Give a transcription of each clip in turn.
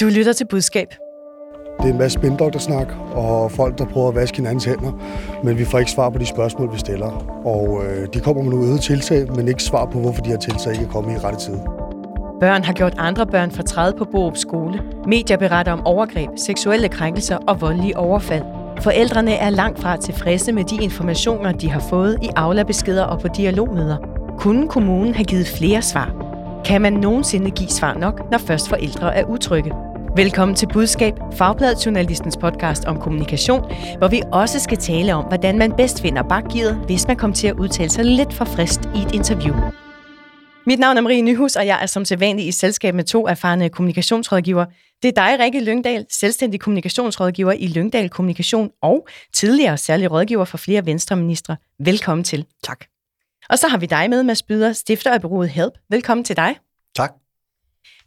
Du lytter til budskab. Det er en masse spindoktersnak og folk, der prøver at vaske hinandens hænder, men vi får ikke svar på de spørgsmål, vi stiller. Og øh, de kommer med nogle øget tiltag, men ikke svar på, hvorfor de her tiltag ikke er kommet i rette tid. Børn har gjort andre børn fortrædet på Borup skole. Medier beretter om overgreb, seksuelle krænkelser og voldelige overfald. Forældrene er langt fra tilfredse med de informationer, de har fået i Aula-beskeder og på dialogmøder. Kunne kommunen have givet flere svar? Kan man nogensinde give svar nok, når først forældre er utrygge? Velkommen til Budskab, Fagbladet Journalistens podcast om kommunikation, hvor vi også skal tale om, hvordan man bedst finder bakgearet, hvis man kommer til at udtale sig lidt for frist i et interview. Mit navn er Marie Nyhus, og jeg er som sædvanlig i selskab med to erfarne kommunikationsrådgiver. Det er dig, Rikke Lyngdal, selvstændig kommunikationsrådgiver i Lyngdal Kommunikation og tidligere særlig rådgiver for flere venstreministre. Velkommen til. Tak. Og så har vi dig med, Mads Byder, stifter af bureauet Help. Velkommen til dig. Tak.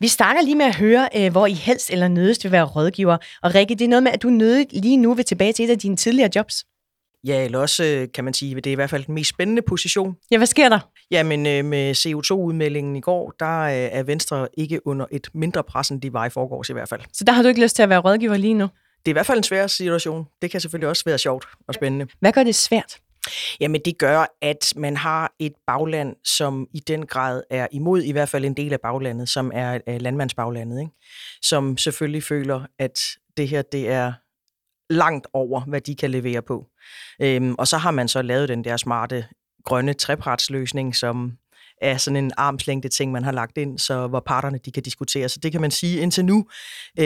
Vi starter lige med at høre, øh, hvor I helst eller nødest vil være rådgiver. Og Rikke, det er noget med, at du nødigt lige nu vil tilbage til et af dine tidligere jobs. Ja, eller også øh, kan man sige, at det er i hvert fald den mest spændende position. Ja, hvad sker der? Jamen, øh, med CO2-udmeldingen i går, der er Venstre ikke under et mindre pres, end de var i forgårs i hvert fald. Så der har du ikke lyst til at være rådgiver lige nu? Det er i hvert fald en svær situation. Det kan selvfølgelig også være sjovt og spændende. Hvad gør det svært? Jamen det gør, at man har et bagland, som i den grad er imod i hvert fald en del af baglandet, som er landmandsbaglandet, ikke? som selvfølgelig føler, at det her det er langt over, hvad de kan levere på. Øhm, og så har man så lavet den der smarte grønne trepartsløsning, som af sådan en armslængde ting, man har lagt ind, så hvor parterne de kan diskutere. Så det kan man sige indtil nu. Øh,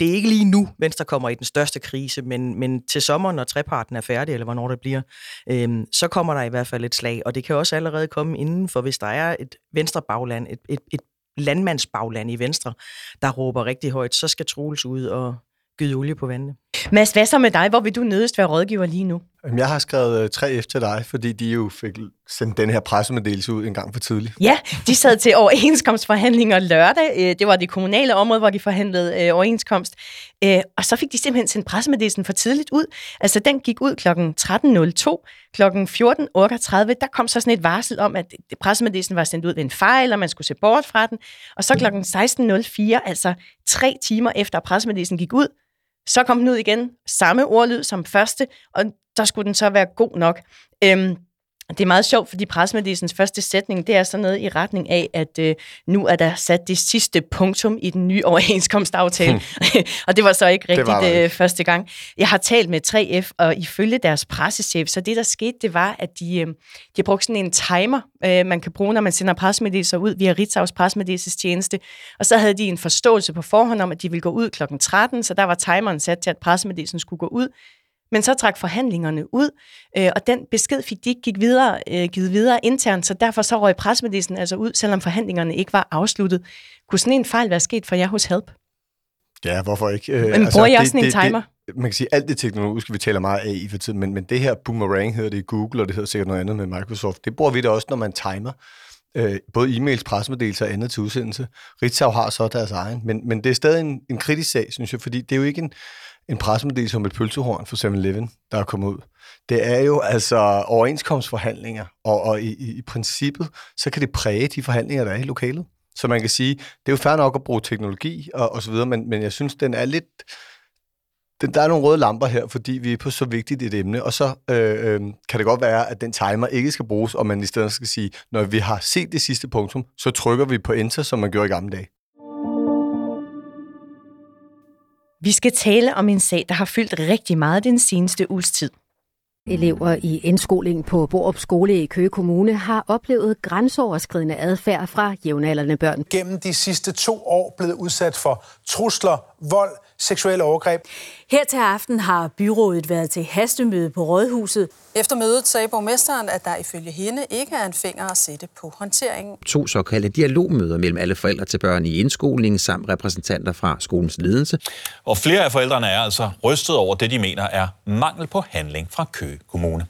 det er ikke lige nu, Venstre kommer i den største krise, men, men til sommer, når treparten er færdig, eller hvornår det bliver, øh, så kommer der i hvert fald et slag. Og det kan også allerede komme inden, for hvis der er et venstre bagland, et, et, et landmandsbagland i Venstre, der råber rigtig højt, så skal Troels ud og gyde olie på vandene. Mads, hvad så med dig? Hvor vil du nødest være rådgiver lige nu? Jeg har skrevet 3F øh, til dig, fordi de jo fik sendt den her pressemeddelelse ud en gang for tidligt. Ja, de sad til overenskomstforhandlinger lørdag. Øh, det var det kommunale område, hvor de forhandlede øh, overenskomst. Og så fik de simpelthen sendt pressemeddelelsen for tidligt ud. Altså, den gik ud kl. 13.02. Kl. 14.38, der kom så sådan et varsel om, at pressemeddelelsen var sendt ud ved en fejl, og man skulle se bort fra den. Og så kl. 16.04, altså tre timer efter pressemeddelelsen gik ud, så kom den ud igen, samme ordlyd som første, og der skulle den så være god nok. Øhm, det er meget sjovt, fordi pressemeddelelsens første sætning, det er sådan noget i retning af, at øh, nu er der sat det sidste punktum i den nye overenskomstaftale. Hmm. og det var så ikke rigtigt det øh, første gang. Jeg har talt med 3F, og ifølge deres pressechef, så det der skete, det var, at de, øh, de brugte sådan en timer, øh, man kan bruge, når man sender pressemeddelelser ud via Ritzaus pressemeddelelsestjeneste. Og så havde de en forståelse på forhånd om, at de ville gå ud kl. 13, så der var timeren sat til, at pressemeddelelsen skulle gå ud men så trak forhandlingerne ud, øh, og den besked fik de ikke gik videre, øh, givet videre internt, så derfor så røg pressemeddelelsen altså ud, selvom forhandlingerne ikke var afsluttet. Kunne sådan en fejl være sket for jer hos Help? Ja, hvorfor ikke? Øh, men altså, bruger jeg også sådan en timer? Det, man kan sige, alt det teknologiske, vi taler meget af i for tiden, men, men det her boomerang hedder det i Google, og det hedder sikkert noget andet med Microsoft. Det bruger vi da også, når man timer. Øh, både e-mails, pressemeddelelser og andet til udsendelse. Ritzau har så deres egen, men, men det er stadig en, en kritisk sag, synes jeg, fordi det er jo ikke en, en pressemeddelelse om et pølsehorn for 7-Eleven, der er kommet ud. Det er jo altså overenskomstforhandlinger, og, og i, i, i princippet, så kan det præge de forhandlinger, der er i lokalet. Så man kan sige, det er jo fair nok at bruge teknologi og, og så videre, men, men jeg synes, den er lidt... Den, der er nogle røde lamper her, fordi vi er på så vigtigt et emne, og så øh, øh, kan det godt være, at den timer ikke skal bruges, og man i stedet skal sige, når vi har set det sidste punktum, så trykker vi på enter, som man gjorde i gamle dage. Vi skal tale om en sag, der har fyldt rigtig meget den seneste uges tid. Elever i indskolingen på Borup Skole i Køge Kommune har oplevet grænseoverskridende adfærd fra jævnaldrende børn. Gennem de sidste to år blevet udsat for trusler, vold, seksuelle overgreb. Her til aften har byrådet været til hastemøde på Rådhuset. Efter mødet sagde borgmesteren, at der ifølge hende ikke er en finger at sætte på håndteringen. To såkaldte dialogmøder mellem alle forældre til børn i indskolingen samt repræsentanter fra skolens ledelse. Og flere af forældrene er altså rystet over det, de mener er mangel på handling fra Køge Kommune.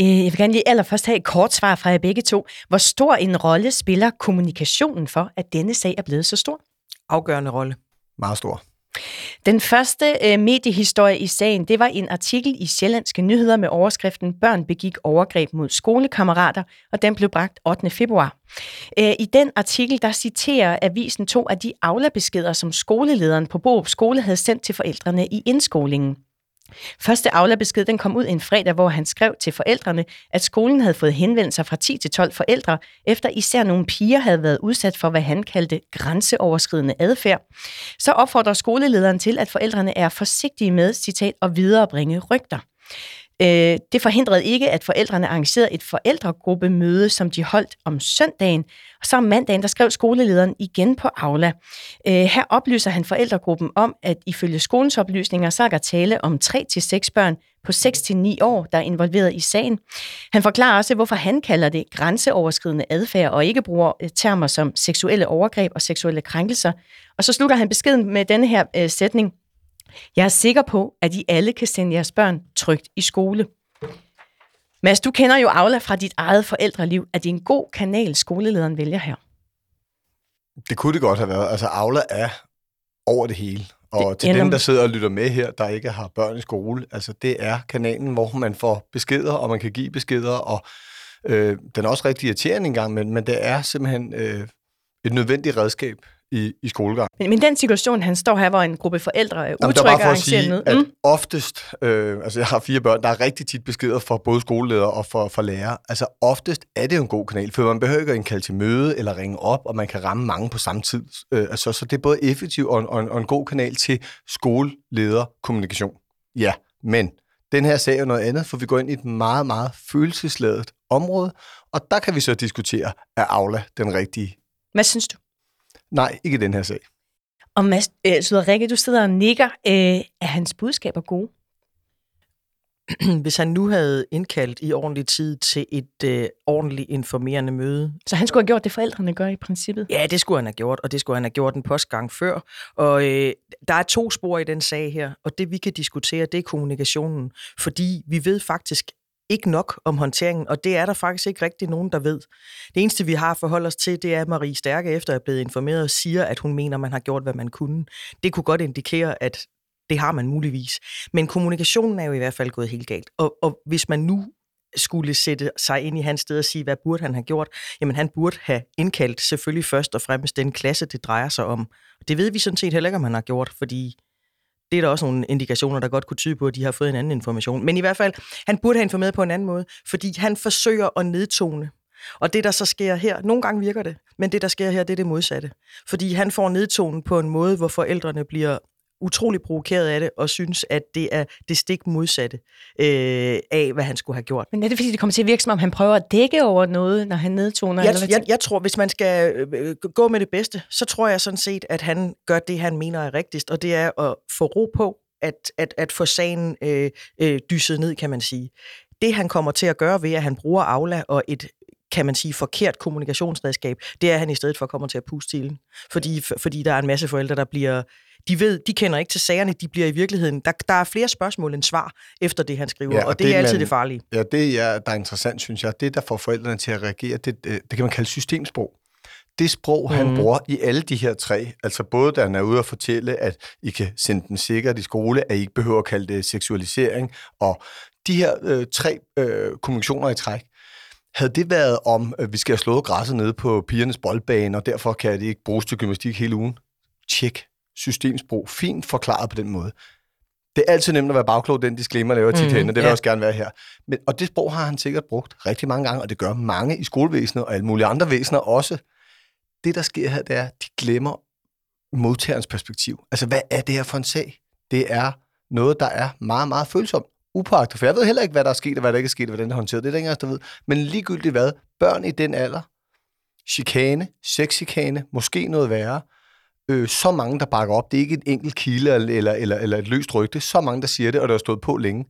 Øh, jeg vil gerne lige allerførst have et kort svar fra jer begge to. Hvor stor en rolle spiller kommunikationen for, at denne sag er blevet så stor? Afgørende rolle. Meget stor. Den første øh, mediehistorie i sagen, det var en artikel i Sjællandske Nyheder med overskriften Børn begik overgreb mod skolekammerater, og den blev bragt 8. februar. Øh, I den artikel, der citerer avisen to af de aflabeskeder, som skolelederen på Borup Skole havde sendt til forældrene i indskolingen. Første aflabesked den kom ud en fredag, hvor han skrev til forældrene, at skolen havde fået henvendelser fra 10 til 12 forældre, efter især nogle piger havde været udsat for, hvad han kaldte grænseoverskridende adfærd. Så opfordrer skolelederen til, at forældrene er forsigtige med, citat, at viderebringe rygter. Øh, det forhindrede ikke, at forældrene arrangerede et forældregruppemøde, som de holdt om søndagen. Og så om mandagen, der skrev skolelederen igen på Aula. Øh, her oplyser han forældregruppen om, at ifølge skolens oplysninger, så er der tale om 3-6 børn på 6-9 år, der er involveret i sagen. Han forklarer også, hvorfor han kalder det grænseoverskridende adfærd, og ikke bruger øh, termer som seksuelle overgreb og seksuelle krænkelser. Og så slutter han beskeden med denne her øh, sætning. Jeg er sikker på, at I alle kan sende jeres børn trygt i skole. Mads, du kender jo Aula fra dit eget forældreliv. Er det en god kanal, skolelederen vælger her? Det kunne det godt have været. Altså, Aula er over det hele. Og det til dem, der sidder og lytter med her, der ikke har børn i skole, altså det er kanalen, hvor man får beskeder, og man kan give beskeder, og øh, den er også rigtig irriterende engang, men, men det er simpelthen øh, et nødvendigt redskab i, i skolegang. Men, men den situation, han står her, hvor en gruppe forældre er utrykker og arrangerer noget. At mm. oftest, øh, altså jeg har fire børn, der er rigtig tit beskeder fra både skoleledere og for, for lærere. Altså oftest er det jo en god kanal, for man behøver ikke en kalde til møde eller ringe op, og man kan ramme mange på samme tid. Øh, altså, så det er både effektiv og en, og, og en god kanal til skolelederkommunikation. Ja, men den her sag er noget andet, for vi går ind i et meget, meget følelsesladet område, og der kan vi så diskutere, er Aula den rigtige? Hvad synes du? Nej, ikke den her sag. Og Mads, øh, så Rikke, du sidder og nikker. Øh, er hans budskaber gode? Hvis han nu havde indkaldt i ordentlig tid til et øh, ordentligt informerende møde. Så han skulle have gjort det, forældrene gør i princippet? Ja, det skulle han have gjort, og det skulle han have gjort en postgang før. Og øh, der er to spor i den sag her, og det vi kan diskutere, det er kommunikationen. Fordi vi ved faktisk ikke nok om håndteringen, og det er der faktisk ikke rigtig nogen, der ved. Det eneste, vi har forholdt os til, det er, at Marie Stærke, efter at er blevet informeret, siger, at hun mener, man har gjort, hvad man kunne. Det kunne godt indikere, at det har man muligvis. Men kommunikationen er jo i hvert fald gået helt galt. Og, og hvis man nu skulle sætte sig ind i hans sted og sige, hvad burde han have gjort? Jamen, han burde have indkaldt selvfølgelig først og fremmest den klasse, det drejer sig om. Det ved vi sådan set heller ikke, om han har gjort, fordi det er der også nogle indikationer, der godt kunne tyde på, at de har fået en anden information. Men i hvert fald, han burde have informeret på en anden måde, fordi han forsøger at nedtone. Og det, der så sker her, nogle gange virker det, men det, der sker her, det er det modsatte. Fordi han får nedtonen på en måde, hvor forældrene bliver utrolig provokeret af det, og synes, at det er det stik modsatte øh, af, hvad han skulle have gjort. Men er det fordi, det kommer til at virke, som om han prøver at dække over noget, når han nedtoner? Jeg, eller hvad jeg, jeg tror, hvis man skal øh, gå med det bedste, så tror jeg sådan set, at han gør det, han mener er rigtigst, og det er at få ro på, at, at, at få sagen øh, øh, dysset ned, kan man sige. Det, han kommer til at gøre ved, at han bruger Aula og et kan man sige, forkert kommunikationsredskab, det er, at han i stedet for kommer til at puste til Fordi, fordi der er en masse forældre, der bliver de ved, de kender ikke til sagerne, de bliver i virkeligheden, der, der er flere spørgsmål end svar efter det, han skriver, ja, og, og det, det er altid man, det farlige. Ja, det ja, der er interessant, synes jeg, det der får forældrene til at reagere, det, det, det kan man kalde systemsprog. Det sprog, han mhm. bruger i alle de her tre, altså både da han er ude og fortælle, at I kan sende den sikkert i skole, at I ikke behøver at kalde det seksualisering, og de her øh, tre øh, kommunikationer i træk, havde det været om, at vi skal have slået græsset nede på pigernes boldbane, og derfor kan det ikke bruges til gymnastik hele ugen? Tjek systemsprog fint forklaret på den måde. Det er altid nemt at være bagklog, den disclaimer laver tit mm, henne, det vil ja. også gerne være her. Men, og det sprog har han sikkert brugt rigtig mange gange, og det gør mange i skolevæsenet og alle mulige andre væsener også. Det, der sker her, det er, at de glemmer modtagerens perspektiv. Altså, hvad er det her for en sag? Det er noget, der er meget, meget følsomt. Upagtet, for jeg ved heller ikke, hvad der er sket, og hvad der ikke er sket, og hvordan det er håndteret. Det er der ingen der ved. Men ligegyldigt hvad, børn i den alder, chikane, sexchikane, måske noget værre, øh, så mange, der bakker op. Det er ikke en enkelt kilde eller, eller, eller, et løst rygte. Så mange, der siger det, og det har stået på længe.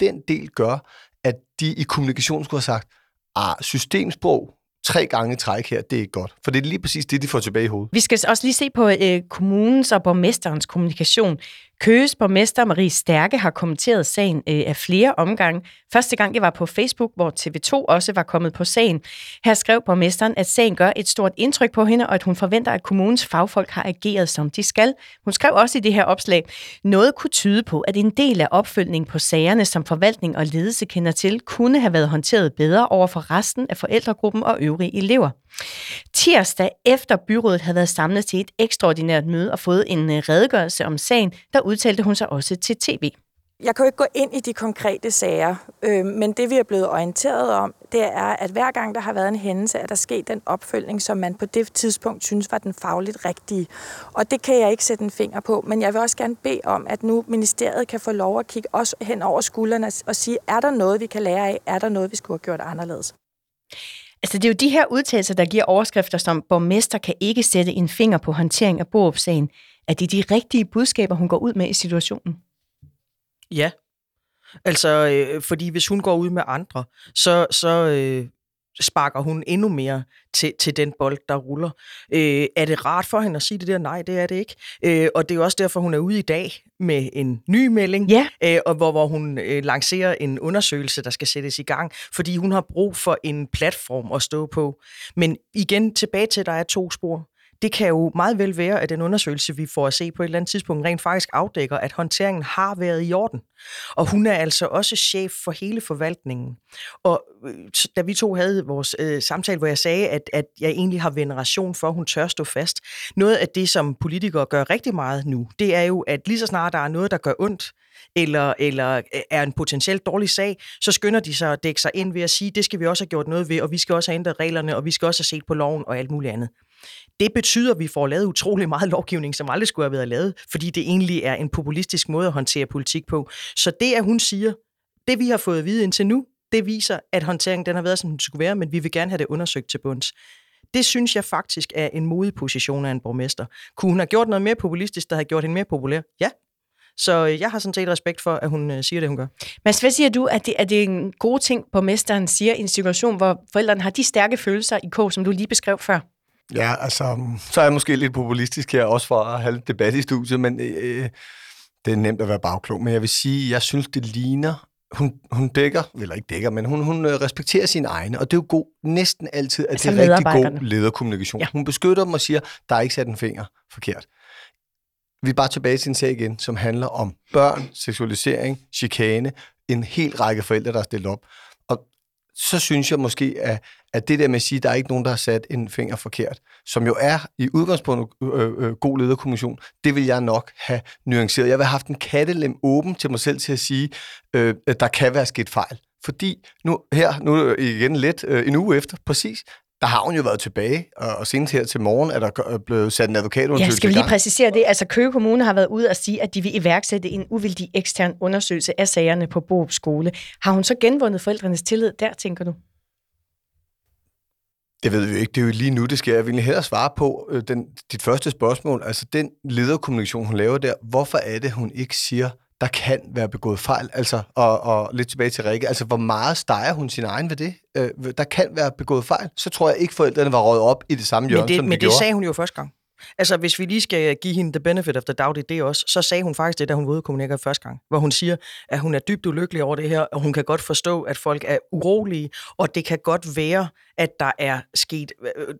Den del gør, at de i kommunikation skulle have sagt, ah, systemsprog, tre gange træk her, det er ikke godt. For det er lige præcis det, de får tilbage i hovedet. Vi skal også lige se på øh, kommunens og borgmesterens kommunikation. Køges borgmester Marie Stærke har kommenteret sagen øh, af flere omgange. Første gang det var på Facebook, hvor TV2 også var kommet på sagen. Her skrev borgmesteren, at sagen gør et stort indtryk på hende, og at hun forventer, at kommunens fagfolk har ageret som de skal. Hun skrev også i det her opslag, noget kunne tyde på, at en del af opfølgningen på sagerne, som forvaltning og ledelse kender til, kunne have været håndteret bedre over for resten af forældregruppen og øvrige elever. Tirsdag efter byrådet havde været samlet til et ekstraordinært møde og fået en øh, redegørelse om sagen, der udtalte hun sig også til tv. Jeg kan jo ikke gå ind i de konkrete sager, øh, men det vi er blevet orienteret om, det er, at hver gang der har været en hændelse, er der sket den opfølgning, som man på det tidspunkt synes var den fagligt rigtige. Og det kan jeg ikke sætte en finger på, men jeg vil også gerne bede om, at nu ministeriet kan få lov at kigge os hen over skuldrene og sige, er der noget, vi kan lære af? Er der noget, vi skulle have gjort anderledes? Altså, det er jo de her udtalelser, der giver overskrifter som, borgmester kan ikke sætte en finger på håndtering af Borup-sagen. Er det de rigtige budskaber, hun går ud med i situationen? Ja. Altså, øh, fordi hvis hun går ud med andre, så, så øh, sparker hun endnu mere til, til den bold, der ruller. Øh, er det rart for hende at sige det der? Nej, det er det ikke. Øh, og det er jo også derfor, hun er ude i dag med en ny melding, ja. øh, og hvor, hvor hun øh, lancerer en undersøgelse, der skal sættes i gang, fordi hun har brug for en platform at stå på. Men igen, tilbage til, at der er to spor det kan jo meget vel være, at den undersøgelse, vi får at se på et eller andet tidspunkt, rent faktisk afdækker, at håndteringen har været i orden. Og hun er altså også chef for hele forvaltningen. Og øh, da vi to havde vores øh, samtale, hvor jeg sagde, at, at jeg egentlig har veneration for, at hun tør stå fast. Noget af det, som politikere gør rigtig meget nu, det er jo, at lige så snart der er noget, der gør ondt, eller, eller øh, er en potentielt dårlig sag, så skynder de sig at dække sig ind ved at sige, det skal vi også have gjort noget ved, og vi skal også have ændret reglerne, og vi skal også have set på loven og alt muligt andet. Det betyder, at vi får lavet utrolig meget lovgivning, som aldrig skulle have været lavet, fordi det egentlig er en populistisk måde at håndtere politik på. Så det, at hun siger, det vi har fået at vide indtil nu, det viser, at håndteringen den har været, som den skulle være, men vi vil gerne have det undersøgt til bunds. Det synes jeg faktisk er en modig position af en borgmester. Kunne hun have gjort noget mere populistisk, der havde gjort hende mere populær? Ja, så øh, jeg har sådan set respekt for, at hun øh, siger det, hun gør. Men hvad siger du, at det, er det en god ting, borgmesteren siger i en situation, hvor forældrene har de stærke følelser i K, som du lige beskrev før? Ja, altså, så er jeg måske lidt populistisk her, også for at have debat i studiet, men øh, det er nemt at være bagklog. Men jeg vil sige, jeg synes, det ligner, hun, hun dækker, eller ikke dækker, men hun, hun øh, respekterer sine egne, og det er jo god, næsten altid, at altså det er rigtig god lederkommunikation. Ja. Hun beskytter dem og siger, der er ikke sat en finger forkert. Vi er bare tilbage til en sag igen, som handler om børn, seksualisering, chikane, en hel række forældre, der er stillet op så synes jeg måske, at, at det der med at sige, at der er ikke nogen, der har sat en finger forkert, som jo er i udgangspunktet øh, øh, god lederkommission, det vil jeg nok have nuanceret. Jeg vil have haft en kattelem åben til mig selv til at sige, øh, at der kan være sket fejl. Fordi nu her, nu igen lidt, øh, en uge efter, præcis, der har hun jo været tilbage, og senest her til morgen er der blevet sat en advokatundersøgelse Ja, skal vi lige præcisere det? Altså Køge Kommune har været ude og sige, at de vil iværksætte en uvildig ekstern undersøgelse af sagerne på Borup Skole. Har hun så genvundet forældrenes tillid der, tænker du? Det ved vi jo ikke. Det er jo lige nu, det sker. Jeg vil hellere svare på øh, den, dit første spørgsmål. Altså den lederkommunikation, hun laver der. Hvorfor er det, hun ikke siger, der kan være begået fejl. Altså, og, og lidt tilbage til Rikke, altså hvor meget steger hun sin egen ved det? Øh, der kan være begået fejl. Så tror jeg ikke, forældrene var røget op i det samme hjørne, men det, som de Men gjorde. det sagde hun jo første gang. Altså, hvis vi lige skal give hende the benefit of the doubt i det også, så sagde hun faktisk det, da hun var ude første gang, hvor hun siger, at hun er dybt ulykkelig over det her, og hun kan godt forstå, at folk er urolige, og det kan godt være, at der er sket...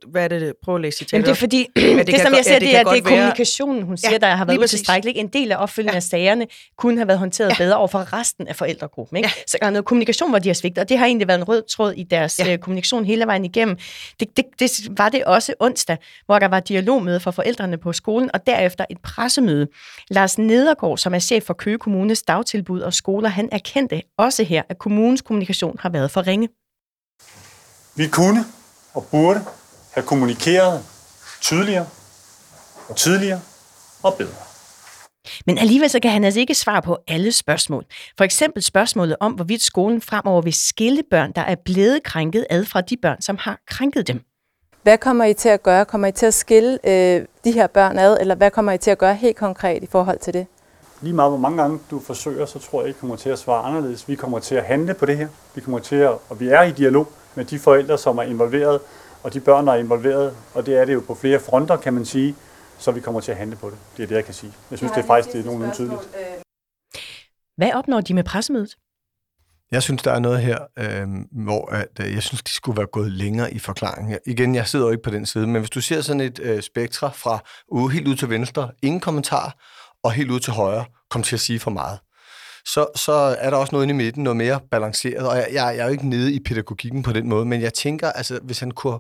Hvad er det? Prøv at læse citatet. Jamen, det er fordi, det, det som jeg siger, det, det er, det er kommunikationen, hun siger, ja, der har været utilstrækkelig. En del af opfølgningen ja. af sagerne kunne have været håndteret ja. bedre over for resten af forældregruppen. Ikke? Ja. Så der er noget kommunikation, hvor de har svigtet, og det har egentlig været en rød tråd i deres ja. kommunikation hele vejen igennem. Det, det, det var det også onsdag, hvor der var dialogmøde for forældrene på skolen, og derefter et pressemøde. Lars Nedergaard, som er chef for Køge Kommunes dagtilbud og skoler, han erkendte også her, at kommunens kommunikation har været for ringe. Vi kunne og burde have kommunikeret tydeligere og tydeligere og bedre. Men alligevel så kan han altså ikke svare på alle spørgsmål. For eksempel spørgsmålet om, hvorvidt skolen fremover vil skille børn, der er blevet krænket ad fra de børn, som har krænket dem. Hvad kommer I til at gøre? Kommer I til at skille øh, de her børn ad, eller hvad kommer I til at gøre helt konkret i forhold til det? Lige meget hvor mange gange du forsøger, så tror jeg ikke, kommer til at svare anderledes. Vi kommer til at handle på det her. Vi kommer til at, og vi er i dialog med de forældre, som er involveret, og de børn, der er involveret. Og det er det jo på flere fronter, kan man sige. så vi kommer til at handle på det. Det er det, jeg kan sige. Jeg synes, det er faktisk det er nogenlunde tydeligt. Hvad opnår de med pressemødet? Jeg synes, der er noget her, øh, hvor at, øh, jeg synes, de skulle være gået længere i forklaringen. Igen, jeg sidder jo ikke på den side, men hvis du ser sådan et øh, spektra fra ude, helt ud til venstre, ingen kommentar, og helt ud til højre, kom til at sige for meget, så, så er der også noget inde i midten, noget mere balanceret, og jeg, jeg, jeg er jo ikke nede i pædagogikken på den måde, men jeg tænker, altså, hvis han kunne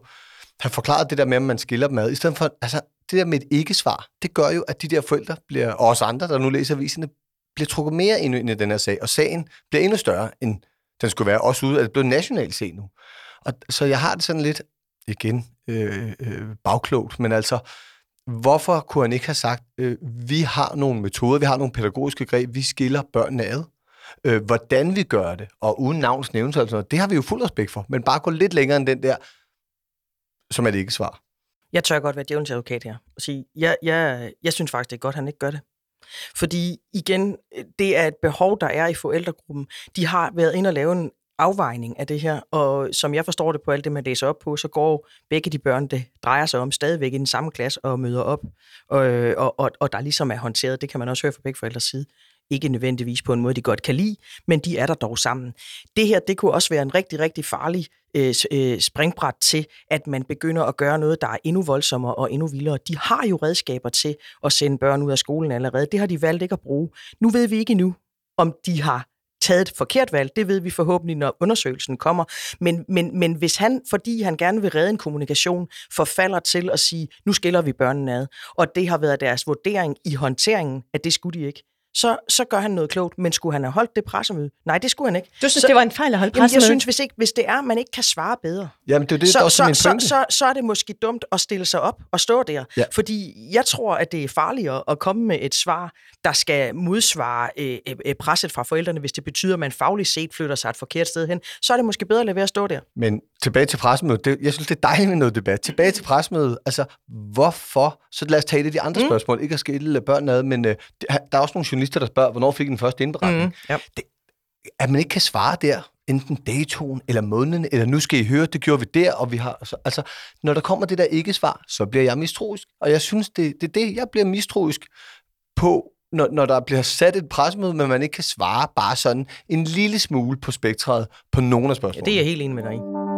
have forklaret det der med, at man skiller dem ad, i stedet for, altså, det der med et ikke-svar, det gør jo, at de der forældre bliver, og os andre, der nu læser aviserne, bliver trukket mere ind i den her sag, og sagen bliver endnu større, end den skulle være, også ude, at det blev nationalt set nu. Og, så jeg har det sådan lidt, igen, øh, øh, bagklogt, men altså, hvorfor kunne han ikke have sagt, øh, vi har nogle metoder, vi har nogle pædagogiske greb, vi skiller børnene ad. Øh, hvordan vi gør det, og uden navns nævnelse, altså, det har vi jo fuld respekt for, men bare gå lidt længere end den der, som er det ikke svar. Jeg tør godt være djævnens advokat her og sige, jeg, jeg, jeg synes faktisk, det er godt, at han ikke gør det. Fordi igen, det er et behov, der er i forældregruppen. De har været inde og lave en afvejning af det her, og som jeg forstår det på alt det, man læser op på, så går begge de børn, det drejer sig om, stadigvæk i den samme klasse og møder op, og, og, og, og der ligesom er håndteret, det kan man også høre fra begge forældres side, ikke nødvendigvis på en måde, de godt kan lide, men de er der dog sammen. Det her, det kunne også være en rigtig, rigtig farlig øh, øh, springbræt til, at man begynder at gøre noget, der er endnu voldsommere og endnu vildere. De har jo redskaber til at sende børn ud af skolen allerede. Det har de valgt ikke at bruge. Nu ved vi ikke endnu, om de har taget et forkert valg. Det ved vi forhåbentlig, når undersøgelsen kommer. Men, men, men hvis han, fordi han gerne vil redde en kommunikation, forfalder til at sige, nu skiller vi børnene ad, og det har været deres vurdering i håndteringen, at det skulle de ikke, så, så gør han noget klogt. Men skulle han have holdt det pressemøde? Nej, det skulle han ikke. Du synes, så, det var en fejl at holde pressemøde? Jeg pressemøde? synes, hvis, ikke, hvis det er, man ikke kan svare bedre, Jamen, det er det, så, der også så, er min så, pointe. så, så er det måske dumt at stille sig op og stå der. Ja. Fordi jeg tror, at det er farligere at komme med et svar, der skal modsvare øh, øh, presset fra forældrene, hvis det betyder, at man fagligt set flytter sig et forkert sted hen. Så er det måske bedre at lade være at stå der. Men tilbage til pressemødet. Det, jeg synes, det er dejligt med noget debat. Tilbage til pressemødet. Altså, hvorfor? Så lad os tage det de andre mm. spørgsmål. Ikke at skille børn ad, men øh, der er også nogle journalister, der spørger, hvornår fik den første indberetning? Mm. Ja. Det, at man ikke kan svare der, enten datoen eller måneden, eller nu skal I høre, det gjorde vi der, og vi har... Så, altså, når der kommer det der ikke-svar, så bliver jeg mistroisk. Og jeg synes, det, det er det, jeg bliver mistroisk på, når, når der bliver sat et pressemøde, men man ikke kan svare bare sådan en lille smule på spektret på nogle af spørgsmålene. Ja, det er jeg helt enig med dig i.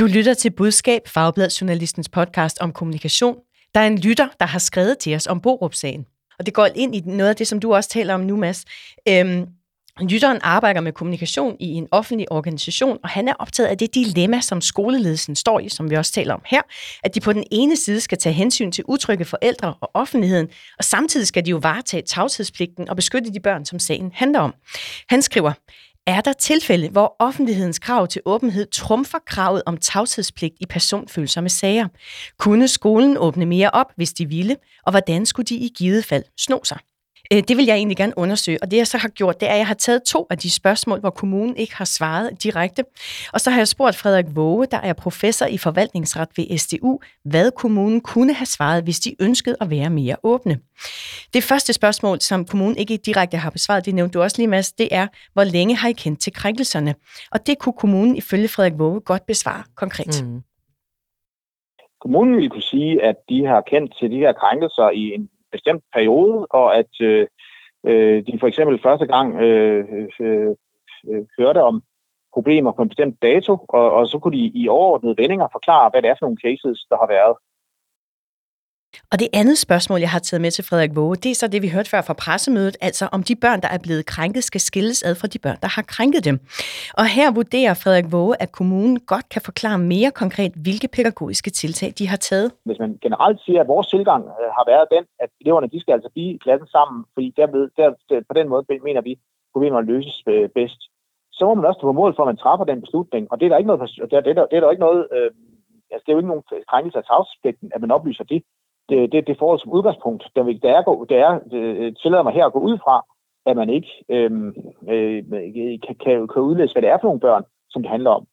Du lytter til Budskab, Fagblad Journalistens podcast om kommunikation. Der er en lytter, der har skrevet til os om Borup-sagen. Og det går ind i noget af det, som du også taler om nu, Mads. Øhm, Lytteren arbejder med kommunikation i en offentlig organisation, og han er optaget af det dilemma, som skoleledelsen står i, som vi også taler om her, at de på den ene side skal tage hensyn til utrygge forældre og offentligheden, og samtidig skal de jo varetage tavshedspligten og beskytte de børn, som sagen handler om. Han skriver, er der tilfælde, hvor offentlighedens krav til åbenhed trumfer kravet om tavshedspligt i personfølsomme sager? Kunne skolen åbne mere op, hvis de ville, og hvordan skulle de i givet fald sno sig? Øh, det vil jeg egentlig gerne undersøge, og det jeg så har gjort, det er, at jeg har taget to af de spørgsmål, hvor kommunen ikke har svaret direkte. Og så har jeg spurgt Frederik Våge, der er professor i forvaltningsret ved SDU, hvad kommunen kunne have svaret, hvis de ønskede at være mere åbne. Det første spørgsmål, som kommunen ikke direkte har besvaret, det nævnte du også lige, Mads, det er, hvor længe har I kendt til krænkelserne? Og det kunne kommunen ifølge Frederik Våge godt besvare konkret. Mm. Kommunen vil kunne sige, at de har kendt til de her krænkelser i en bestemt periode, og at øh, øh, de for eksempel første gang øh, øh, øh, hørte om problemer på en bestemt dato, og, og så kunne de i overordnede vendinger forklare, hvad det er for nogle cases, der har været. Og det andet spørgsmål, jeg har taget med til Frederik Våge, det er så det, vi hørte før fra pressemødet, altså om de børn, der er blevet krænket, skal skilles ad fra de børn, der har krænket dem. Og her vurderer Frederik Våge, at kommunen godt kan forklare mere konkret, hvilke pædagogiske tiltag de har taget. Hvis man generelt siger, at vores tilgang øh, har været den, at eleverne de skal altså blive i klassen sammen, fordi derved, der, der, på den måde mener vi, at problemerne løses øh, bedst, så må man også på mål for, at man træffer den beslutning. Og det er der ikke noget, det er, det er der, det er der ikke noget øh, altså, det er jo ikke nogen krænkelse af tavshedspligten, at man oplyser det det, det, det forhold som udgangspunkt. Der, der er, der er øh, tillader mig her at gå ud fra, at man ikke øh, øh, kan, kan, kan udlæse, hvad det er for nogle børn, som det handler om.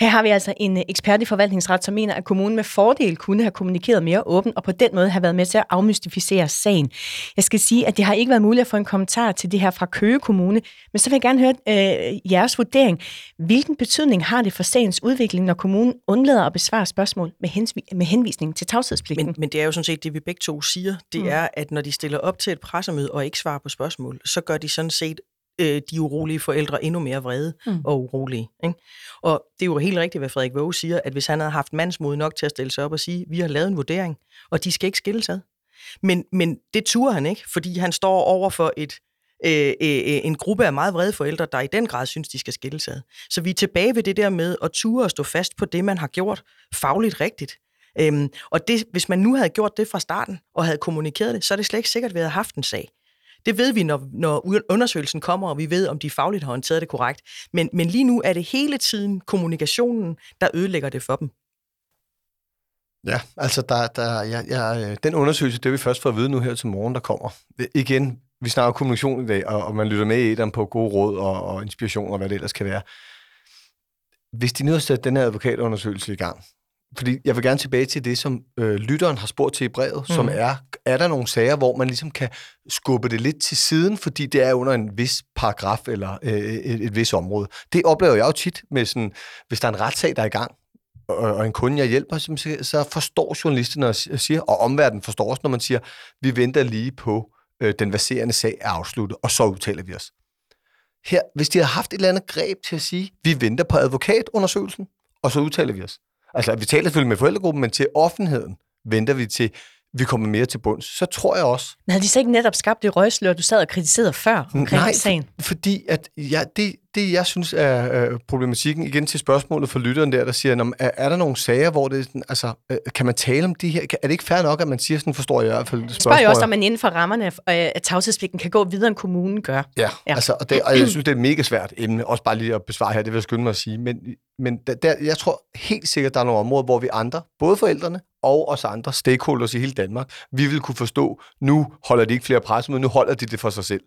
Her har vi altså en øh, ekspert i forvaltningsret, som mener, at kommunen med fordel kunne have kommunikeret mere åbent, og på den måde have været med til at afmystificere sagen. Jeg skal sige, at det har ikke været muligt at få en kommentar til det her fra Køge Kommune, men så vil jeg gerne høre øh, jeres vurdering. Hvilken betydning har det for sagens udvikling, når kommunen undlader at besvare spørgsmål med, hensvi- med henvisning til tavshedspligten? Men, men det er jo sådan set det, vi begge to siger. Det Mm. er, at når de stiller op til et pressemøde og ikke svarer på spørgsmål, så gør de sådan set øh, de urolige forældre endnu mere vrede Mm. og urolige. Ikke? Og det er jo helt rigtigt, hvad Frederik Våge siger, at hvis han havde haft mandsmod nok til at stille sig op og sige, vi har lavet en vurdering, og de skal ikke skilles ad. Men, men det turer han ikke, fordi han står over for et, øh, øh, en gruppe af meget vrede forældre, der i den grad synes, de skal skilles ad. Så vi er tilbage ved det der med at ture og stå fast på det, man har gjort fagligt rigtigt. Øhm, og det, hvis man nu havde gjort det fra starten og havde kommunikeret det, så er det slet ikke sikkert, at vi havde haft en sag. Det ved vi, når, når undersøgelsen kommer, og vi ved, om de fagligt har håndteret det korrekt. Men, men lige nu er det hele tiden kommunikationen, der ødelægger det for dem. Ja, altså der, der, ja, ja, øh, den undersøgelse, det vi først får at vide nu her til morgen, der kommer. Igen, vi snakker kommunikation i dag, og, og man lytter med i dem på gode råd og, og inspiration og hvad det ellers kan være. Hvis de nu har sat den her advokatundersøgelse i gang, fordi jeg vil gerne tilbage til det, som øh, lytteren har spurgt til i brevet, mm. som er, er der nogle sager, hvor man ligesom kan skubbe det lidt til siden, fordi det er under en vis paragraf eller øh, et, et vis område. Det oplever jeg jo tit med sådan, hvis der er en retssag, der er i gang, og, og en kunde, jeg hjælper, så, forstår journalisten og siger, og omverdenen forstår også, når man siger, vi venter lige på, øh, den verserende sag er afsluttet, og så udtaler vi os. Her, hvis de har haft et eller andet greb til at sige, vi venter på advokatundersøgelsen, og så udtaler vi os. Altså, vi taler selvfølgelig med forældregruppen, men til offentligheden venter vi til, vi kommer mere til bunds. Så tror jeg også, Men havde de så ikke netop skabt det røgslør, du sad og kritiserede før omkring Nej, sagen? for, fordi at ja, det, det, jeg synes er øh, problematikken, igen til spørgsmålet for lytteren der, der siger, "Nå, men er, er der nogle sager, hvor det sådan, altså, øh, kan man tale om de her? Er det ikke fair nok, at man siger sådan, forstår jeg i hvert fald Jeg spørger spørgsmålet? jo også, om man inden for rammerne af af tavshedspligten kan gå videre, end kommunen gør. Ja, ja. Altså, og, det, og jeg synes, det er et mega svært emne, også bare lige at besvare her, det vil jeg skynde mig at sige. Men, men der, der, jeg tror helt sikkert, der er nogle områder, hvor vi andre, både forældrene og os andre stakeholders i hele Danmark, vi vil kunne forstå, nu holder de ikke flere pressemøder, nu holder de det for sig selv.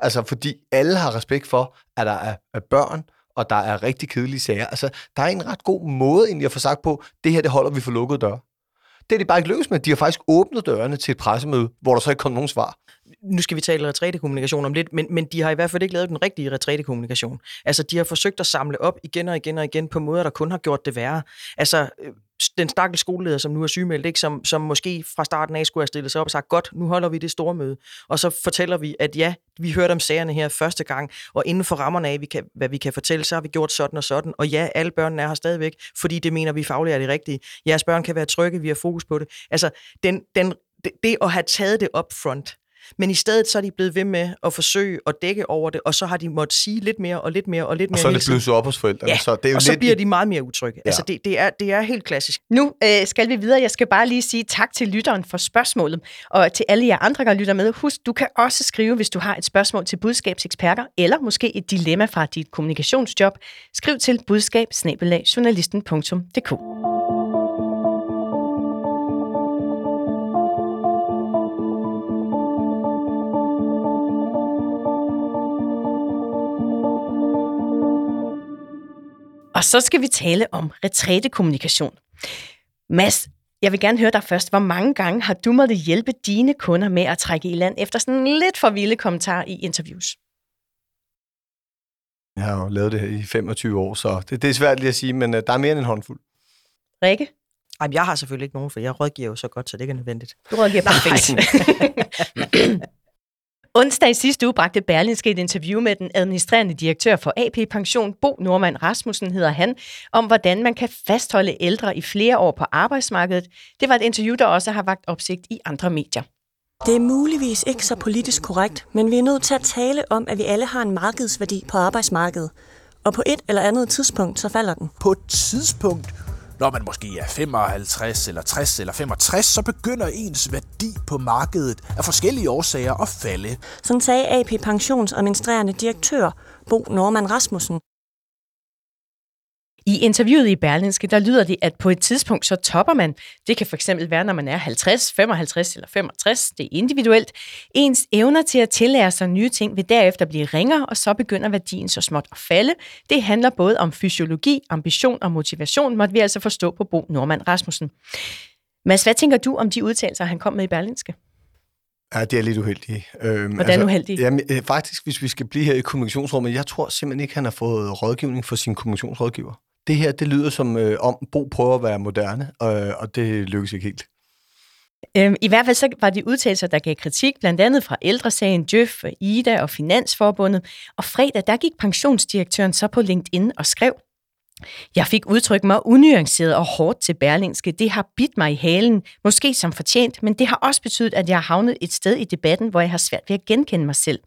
Altså, fordi alle har respekt for, at der er, er børn, og der er rigtig kedelige sager. Altså, der er en ret god måde egentlig at få sagt på, det her, det holder vi for lukkede døre. Det er de bare ikke lykkes med. De har faktisk åbnet dørene til et pressemøde, hvor der så ikke kom nogen svar nu skal vi tale retrætekommunikation om lidt, men, men de har i hvert fald ikke lavet den rigtige retrætekommunikation. Altså, de har forsøgt at samle op igen og igen og igen på måder, der kun har gjort det værre. Altså, øh, den stakkels skoleleder, som nu er sygemeldt, ikke? Som, som måske fra starten af skulle have stillet sig op og sagt, godt, nu holder vi det store møde. Og så fortæller vi, at ja, vi hørte om sagerne her første gang, og inden for rammerne af, vi kan, hvad vi kan fortælle, så har vi gjort sådan og sådan. Og ja, alle børnene er her stadigvæk, fordi det mener vi fagligt er det rigtige. Jeres børn kan være trygge, vi har fokus på det. Altså, den, den, det, det at have taget det up front, men i stedet så er de blevet ved med at forsøge at dække over det, og så har de måttet sige lidt mere og lidt mere og lidt mere. Og så er det blusset op hos forældrene. Ja, så det er jo og så lidt bliver i- de meget mere utrygge. Ja. Altså, det, det, er, det er helt klassisk. Nu øh, skal vi videre. Jeg skal bare lige sige tak til lytteren for spørgsmålet. Og til alle jer andre, der lytter med, husk, du kan også skrive, hvis du har et spørgsmål til budskabseksperter, eller måske et dilemma fra dit kommunikationsjob. Skriv til budskab Og så skal vi tale om retrætekommunikation. Mads, jeg vil gerne høre dig først. Hvor mange gange har du måttet hjælpe dine kunder med at trække i land efter sådan en lidt for vilde kommentar i interviews? Jeg har jo lavet det her i 25 år, så det, det er svært lige at sige, men uh, der er mere end en håndfuld. Rikke? Ej, men jeg har selvfølgelig ikke nogen, for jeg rådgiver jo så godt, så det ikke er nødvendigt. Du rådgiver perfekt. Onsdag i sidste uge bragte Berlinske et interview med den administrerende direktør for AP Pension, Bo Normand Rasmussen hedder han, om hvordan man kan fastholde ældre i flere år på arbejdsmarkedet. Det var et interview, der også har vagt opsigt i andre medier. Det er muligvis ikke så politisk korrekt, men vi er nødt til at tale om, at vi alle har en markedsværdi på arbejdsmarkedet. Og på et eller andet tidspunkt, så falder den. På et tidspunkt, når man måske er 55 eller 60 eller 65, så begynder ens værdi på markedet af forskellige årsager at falde. Sådan sagde AP Pensions administrerende direktør, Bo Norman Rasmussen. I interviewet i Berlinske, der lyder det, at på et tidspunkt så topper man. Det kan fx være, når man er 50, 55 eller 65. Det er individuelt. Ens evner til at tillære sig nye ting vil derefter blive ringere, og så begynder værdien så småt at falde. Det handler både om fysiologi, ambition og motivation, måtte vi altså forstå på Bo Normand Rasmussen. Mads, hvad tænker du om de udtalelser, han kom med i Berlinske? Ja, det er lidt uheldigt. Øhm, Hvordan altså, uheldigt? Jamen, øh, faktisk, hvis vi skal blive her i kommunikationsrummet, jeg tror simpelthen ikke, han har fået rådgivning for sin kommunikationsrådgiver. Det her, det lyder som øh, om Bo prøver at være moderne, og, og det lykkes ikke helt. Øhm, I hvert fald så var de udtalelser, der gav kritik, blandt andet fra Ældresagen, Djøf, Ida og Finansforbundet. Og fredag, der gik pensionsdirektøren så på LinkedIn og skrev, jeg fik udtrykt mig unuanceret og hårdt til Berlingske. Det har bidt mig i halen, måske som fortjent, men det har også betydet, at jeg har havnet et sted i debatten, hvor jeg har svært ved at genkende mig selv.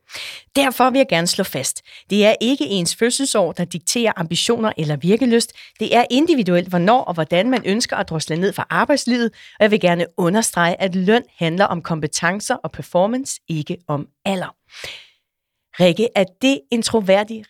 Derfor vil jeg gerne slå fast. Det er ikke ens fødselsår, der dikterer ambitioner eller virkelyst. Det er individuelt, hvornår og hvordan man ønsker at drosle ned for arbejdslivet, og jeg vil gerne understrege, at løn handler om kompetencer og performance, ikke om alder. Rikke, er det en troværdig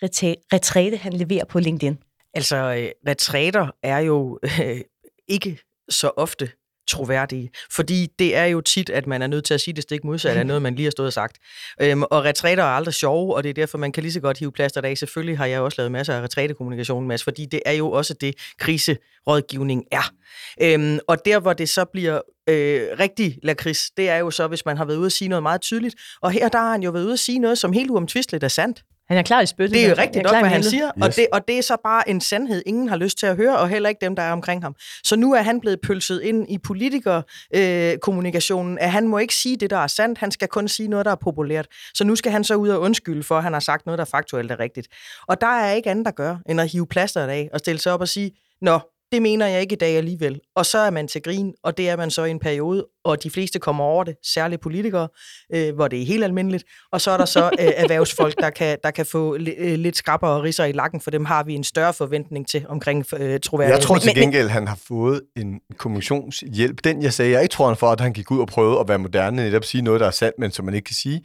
retræte, han leverer på LinkedIn? Altså, øh, retræter er jo øh, ikke så ofte troværdige. Fordi det er jo tit, at man er nødt til at sige det stik modsat af noget, man lige har stået og sagt. Øhm, og retræter er aldrig sjove, og det er derfor, man kan lige så godt hive plaster af. Selvfølgelig har jeg også lavet masser af retrætekommunikation, Mads, fordi det er jo også det, kriserådgivning er. Øhm, og der, hvor det så bliver øh, rigtig lakrids, det er jo så, hvis man har været ude at sige noget meget tydeligt. Og her der har han jo været ude at sige noget, som helt uomtvisteligt er sandt. Han er klar i spyttet. Det er jo rigtigt nok, hvad han siger, yes. og, det, og det er så bare en sandhed, ingen har lyst til at høre, og heller ikke dem, der er omkring ham. Så nu er han blevet pølset ind i politikerkommunikationen, øh, at han må ikke sige det, der er sandt, han skal kun sige noget, der er populært. Så nu skal han så ud og undskylde for, at han har sagt noget, der faktuelt er rigtigt. Og der er ikke andet at gøre, end at hive plasteret af og stille sig op og sige, Nå, det mener jeg ikke i dag alligevel. Og så er man til grin, og det er man så i en periode, og de fleste kommer over det, særligt politikere, øh, hvor det er helt almindeligt. Og så er der så øh, erhvervsfolk, der kan, der kan få li- øh, lidt skrabber og risser i lakken, for dem har vi en større forventning til omkring øh, troværdighed. Jeg tror til gengæld, han har fået en kommissionshjælp. Den, jeg sagde, jeg ikke tror han for, at han gik ud og prøvede at være moderne, netop sige noget, der er sandt, men som man ikke kan sige.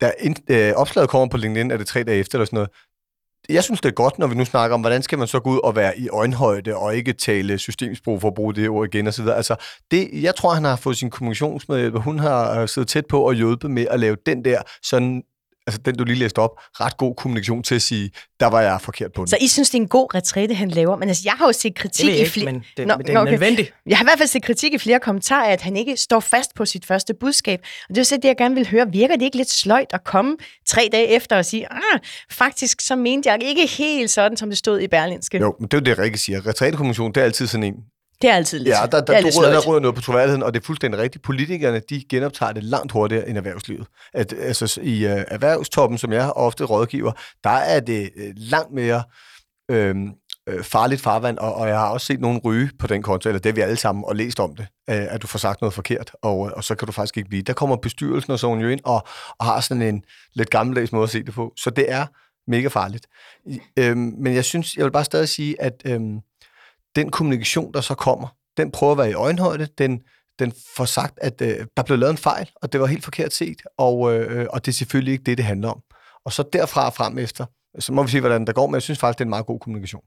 Da øh, opslaget kommer på LinkedIn, er det tre dage efter eller sådan noget, jeg synes, det er godt, når vi nu snakker om, hvordan skal man så gå ud og være i øjenhøjde og ikke tale systemsprog for at bruge det ord igen osv. Altså, det, jeg tror, han har fået sin kommunikationsmedhjælper. Hun har øh, siddet tæt på og hjulpet med at lave den der sådan altså den du lige læste op, ret god kommunikation til at sige, der var jeg forkert på den. Så I synes, det er en god retræte, han laver? Men altså, jeg har jo set kritik i flere... men det, Nå, men det er okay. nødvendigt. Jeg har i hvert fald set kritik i flere kommentarer, at han ikke står fast på sit første budskab. Og det er så det, jeg gerne vil høre. Virker det ikke lidt sløjt at komme tre dage efter og sige, ah, faktisk så mente jeg ikke helt sådan, som det stod i Berlinske? Jo, men det er jo det, Rikke siger. Retrætekommission, det er altid sådan en, det er altid lidt Ja, der, der, det er der, der rører noget på troværdigheden, og det er fuldstændig rigtigt. Politikerne, de genoptager det langt hurtigere end erhvervslivet. At, altså, I uh, erhvervstoppen, som jeg ofte rådgiver, der er det uh, langt mere øhm, øh, farligt farvand, og, og jeg har også set nogen ryge på den konto, eller det er vi alle sammen, og læst om det, øh, at du får sagt noget forkert, og, og så kan du faktisk ikke blive. Der kommer bestyrelsen og sådan jo ind, og, og har sådan en lidt gammeldags måde at se det på. Så det er mega farligt. Øhm, men jeg synes, jeg vil bare stadig sige, at øhm, den kommunikation, der så kommer, den prøver at være i øjenhøjde, den, den får sagt, at øh, der blev lavet en fejl, og det var helt forkert set, og, øh, og det er selvfølgelig ikke det, det handler om. Og så derfra og frem efter, så må vi se, hvordan der går, men jeg synes faktisk, det er en meget god kommunikation.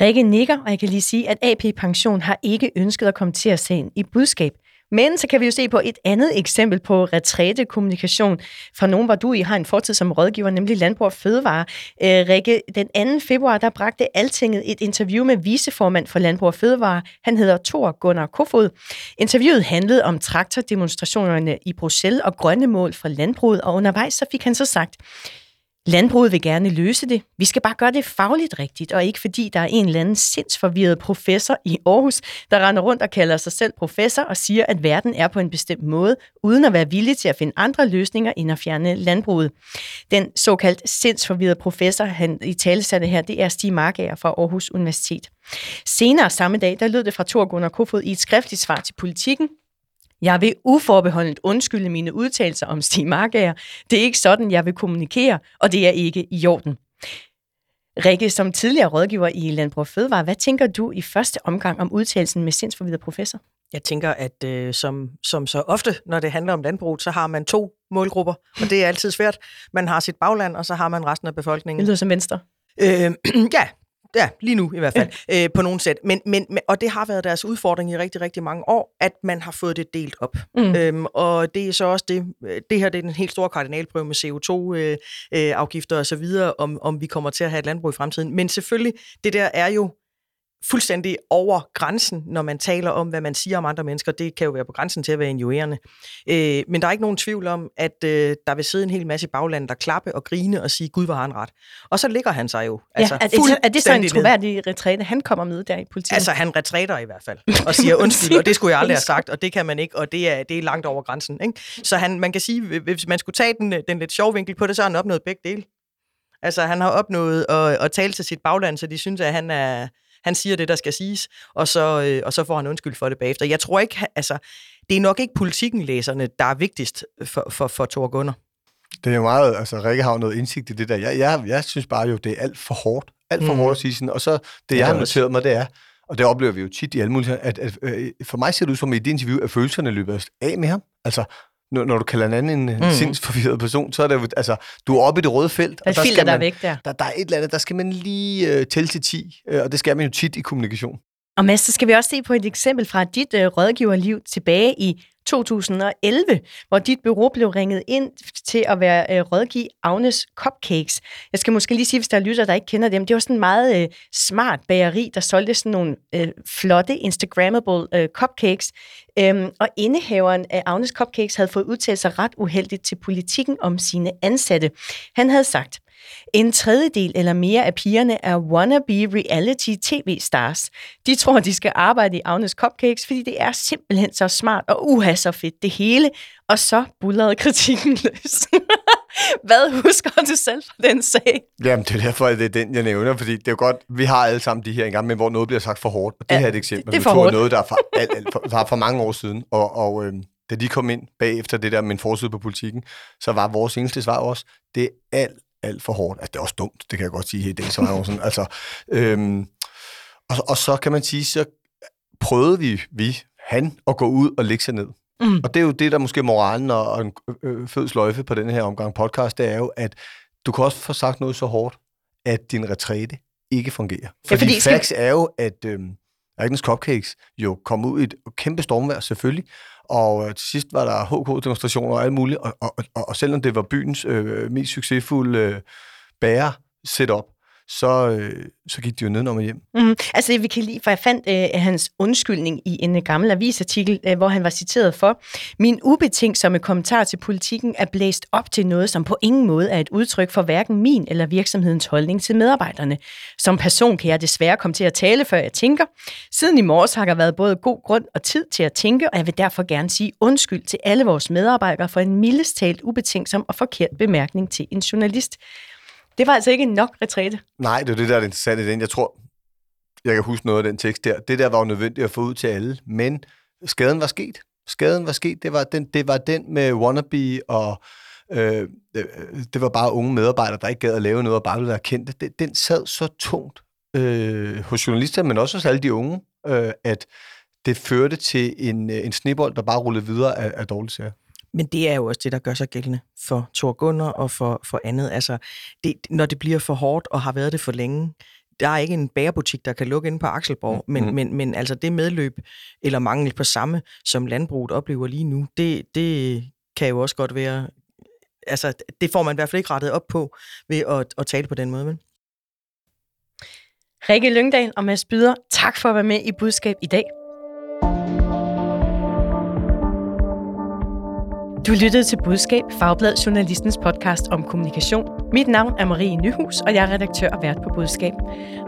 Rikke nikker, og jeg kan lige sige, at AP Pension har ikke ønsket at kommentere sagen i budskab. Men så kan vi jo se på et andet eksempel på retrætekommunikation fra nogen, hvor du i har en fortid som rådgiver, nemlig Landbrug og Fødevare. Øh, Rikke, den 2. februar, der bragte Altinget et interview med viceformand for Landbrug og Fødevare. Han hedder Thor Gunnar Kofod. Interviewet handlede om traktordemonstrationerne i Bruxelles og grønne mål for landbruget, og undervejs så fik han så sagt, Landbruget vil gerne løse det. Vi skal bare gøre det fagligt rigtigt, og ikke fordi der er en eller anden sindsforvirret professor i Aarhus, der render rundt og kalder sig selv professor og siger, at verden er på en bestemt måde, uden at være villig til at finde andre løsninger end at fjerne landbruget. Den såkaldt sindsforvirrede professor, han i talesatte her, det er Stig Markager fra Aarhus Universitet. Senere samme dag, der lød det fra Thor Gunnar Kofod i et skriftligt svar til politikken, jeg vil uforbeholdent undskylde mine udtalelser om Stig Markager. Det er ikke sådan, jeg vil kommunikere, og det er ikke i orden. Rikke, som tidligere rådgiver i Landbrug og Fødevare, hvad tænker du i første omgang om udtalelsen med sindsforvidere professor? Jeg tænker, at øh, som, som så ofte, når det handler om landbrug, så har man to målgrupper, og det er altid svært. Man har sit bagland, og så har man resten af befolkningen. Det lyder som venstre. Øh, ja, Ja, lige nu i hvert fald, øh, på nogen sæt. Men, men, og det har været deres udfordring i rigtig, rigtig mange år, at man har fået det delt op. Mm. Øhm, og det er så også det, det her det er den helt store kardinalprøve med CO2-afgifter øh, øh, og så videre, om, om vi kommer til at have et landbrug i fremtiden. Men selvfølgelig, det der er jo fuldstændig over grænsen, når man taler om, hvad man siger om andre mennesker. Det kan jo være på grænsen til at være injurerende. Øh, men der er ikke nogen tvivl om, at øh, der vil sidde en hel masse bagland, der klappe og grine og sige, Gud var han ret. Og så ligger han sig jo. Ja, altså, er, det, er det så en troværdig retræte, han kommer med der i politiet? Altså, han retræter i hvert fald, og siger undskyld, og det skulle jeg aldrig have sagt, og det kan man ikke, og det er, det er langt over grænsen. Ikke? Så han, man kan sige, hvis man skulle tage den, den lidt sjov vinkel på det, så har han opnået begge dele. Altså, han har opnået at, at tale til sit bagland, så de synes, at han er, han siger det, der skal siges, og så, øh, og så får han undskyld for det bagefter. Jeg tror ikke, altså, det er nok ikke politikken læserne, der er vigtigst for, for, for Thor Gunnar. Det er jo meget, altså Rikke har noget indsigt i det der. Jeg, jeg, jeg synes bare jo, det er alt for hårdt. Alt for mm. hårdt at sige sådan. Og så det, jeg har noteret mig, det er, og det oplever vi jo tit i alle mulige, at, at, at øh, for mig ser det ud som i det interview, at følelserne løber af med ham. Altså, når, når du kalder en anden en mm. sindsforvirret person, så er det jo, altså, du er oppe i det røde felt. Der og der, skal man, der, væk der. der. Der er et eller andet, der skal man lige uh, tælle til 10, uh, og det skal man jo tit i kommunikation. Og Mads, så skal vi også se på et eksempel fra dit uh, rådgiverliv tilbage i 2011, hvor dit bureau blev ringet ind til at være øh, rådgiv Agnes Cupcakes. Jeg skal måske lige sige, hvis der er lytter, der ikke kender dem, det var sådan en meget øh, smart bageri, der solgte sådan nogle øh, flotte Instagrammable øh, cupcakes. Øhm, og indehaveren af Agnes Cupcakes havde fået udtalt sig ret uheldigt til politikken om sine ansatte. Han havde sagt, en tredjedel eller mere af pigerne er wannabe reality tv-stars. De tror, de skal arbejde i Agnes Cupcakes, fordi det er simpelthen så smart og uha så fedt det hele. Og så bullerede kritikken løs. Hvad husker du selv fra den sag? Jamen, det er derfor, at det er den, jeg nævner, fordi det er jo godt, vi har alle sammen de her engang, men hvor noget bliver sagt for hårdt. Og det ja, her er et eksempel. Det er for hårdt. noget, der er for, alt, alt, for, for, for mange år siden, og, og øh, da de kom ind bagefter det der med en forside på politikken, så var vores eneste svar også, det er alt, alt for hårdt. Altså, det er også dumt, det kan jeg godt sige i dag, så er sådan, altså, øhm, og, og så kan man sige, så prøvede vi, vi, han, at gå ud og lægge sig ned. Mm. Og det er jo det, der måske er moralen og, og en øh, fed sløjfe på den her omgang podcast, det er jo, at du kan også få sagt noget så hårdt, at din retræte ikke fungerer. Fordi, ja, fordi facts skal... er jo, at øh, Agnes Cupcakes jo kom ud i et kæmpe stormvær selvfølgelig, og øh, til sidst var der HK-demonstrationer og alt muligt, og, og, og, og selvom det var byens øh, mest succesfulde øh, bærer setup, så, øh, så gik de jo nedenom og hjem. Mm, altså, vi kan lige, for jeg fandt øh, hans undskyldning i en øh, gammel avisartikel, øh, hvor han var citeret for, min ubetænksomme kommentar til politikken er blæst op til noget, som på ingen måde er et udtryk for hverken min eller virksomhedens holdning til medarbejderne. Som person kan jeg desværre komme til at tale, før jeg tænker. Siden i morges har der været både god grund og tid til at tænke, og jeg vil derfor gerne sige undskyld til alle vores medarbejdere for en mildest talt ubetænksom og forkert bemærkning til en journalist. Det var altså ikke nok retræte. Nej, det er det, der er interessant i den. Jeg tror, jeg kan huske noget af den tekst der. Det der var jo nødvendigt at få ud til alle, men skaden var sket. Skaden var sket. Det var den, det var den med wannabe og øh, øh det var bare unge medarbejdere, der ikke gad at lave noget og bare ville være kendte. Den, den sad så tungt øh, hos journalister, men også hos alle de unge, øh, at det førte til en, øh, en snibbold, der bare rullede videre af, af dårlige sager. Men det er jo også det, der gør sig gældende for Thor Gunnar og for, for andet. Altså, det, når det bliver for hårdt og har været det for længe, der er ikke en bærebutik, der kan lukke ind på Akselborg, mm. men, mm. men, men altså det medløb, eller mangel på samme, som landbruget oplever lige nu, det, det kan jo også godt være, altså det får man i hvert fald ikke rettet op på ved at, at tale på den måde. Men. Rikke Lyngdal og Mads Byder, tak for at være med i Budskab i dag. Du lyttede til Budskab, Fagblad Journalistens podcast om kommunikation. Mit navn er Marie Nyhus, og jeg er redaktør og vært på Budskab.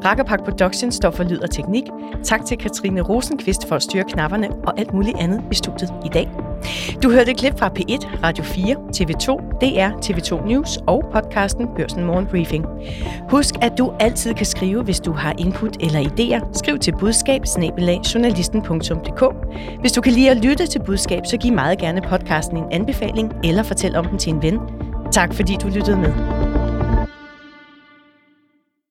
Rakkerpak Production står for lyd og teknik. Tak til Katrine Rosenqvist for at styre knapperne og alt muligt andet i studiet i dag. Du hørte et klip fra P1, Radio 4, TV2, DR, TV2 News og podcasten Børsen Morgen Briefing. Husk, at du altid kan skrive, hvis du har input eller idéer. Skriv til budskab Hvis du kan lide at lytte til budskab, så giv meget gerne podcasten en anbefaling eller fortæl om den til en ven. Tak fordi du lyttede med.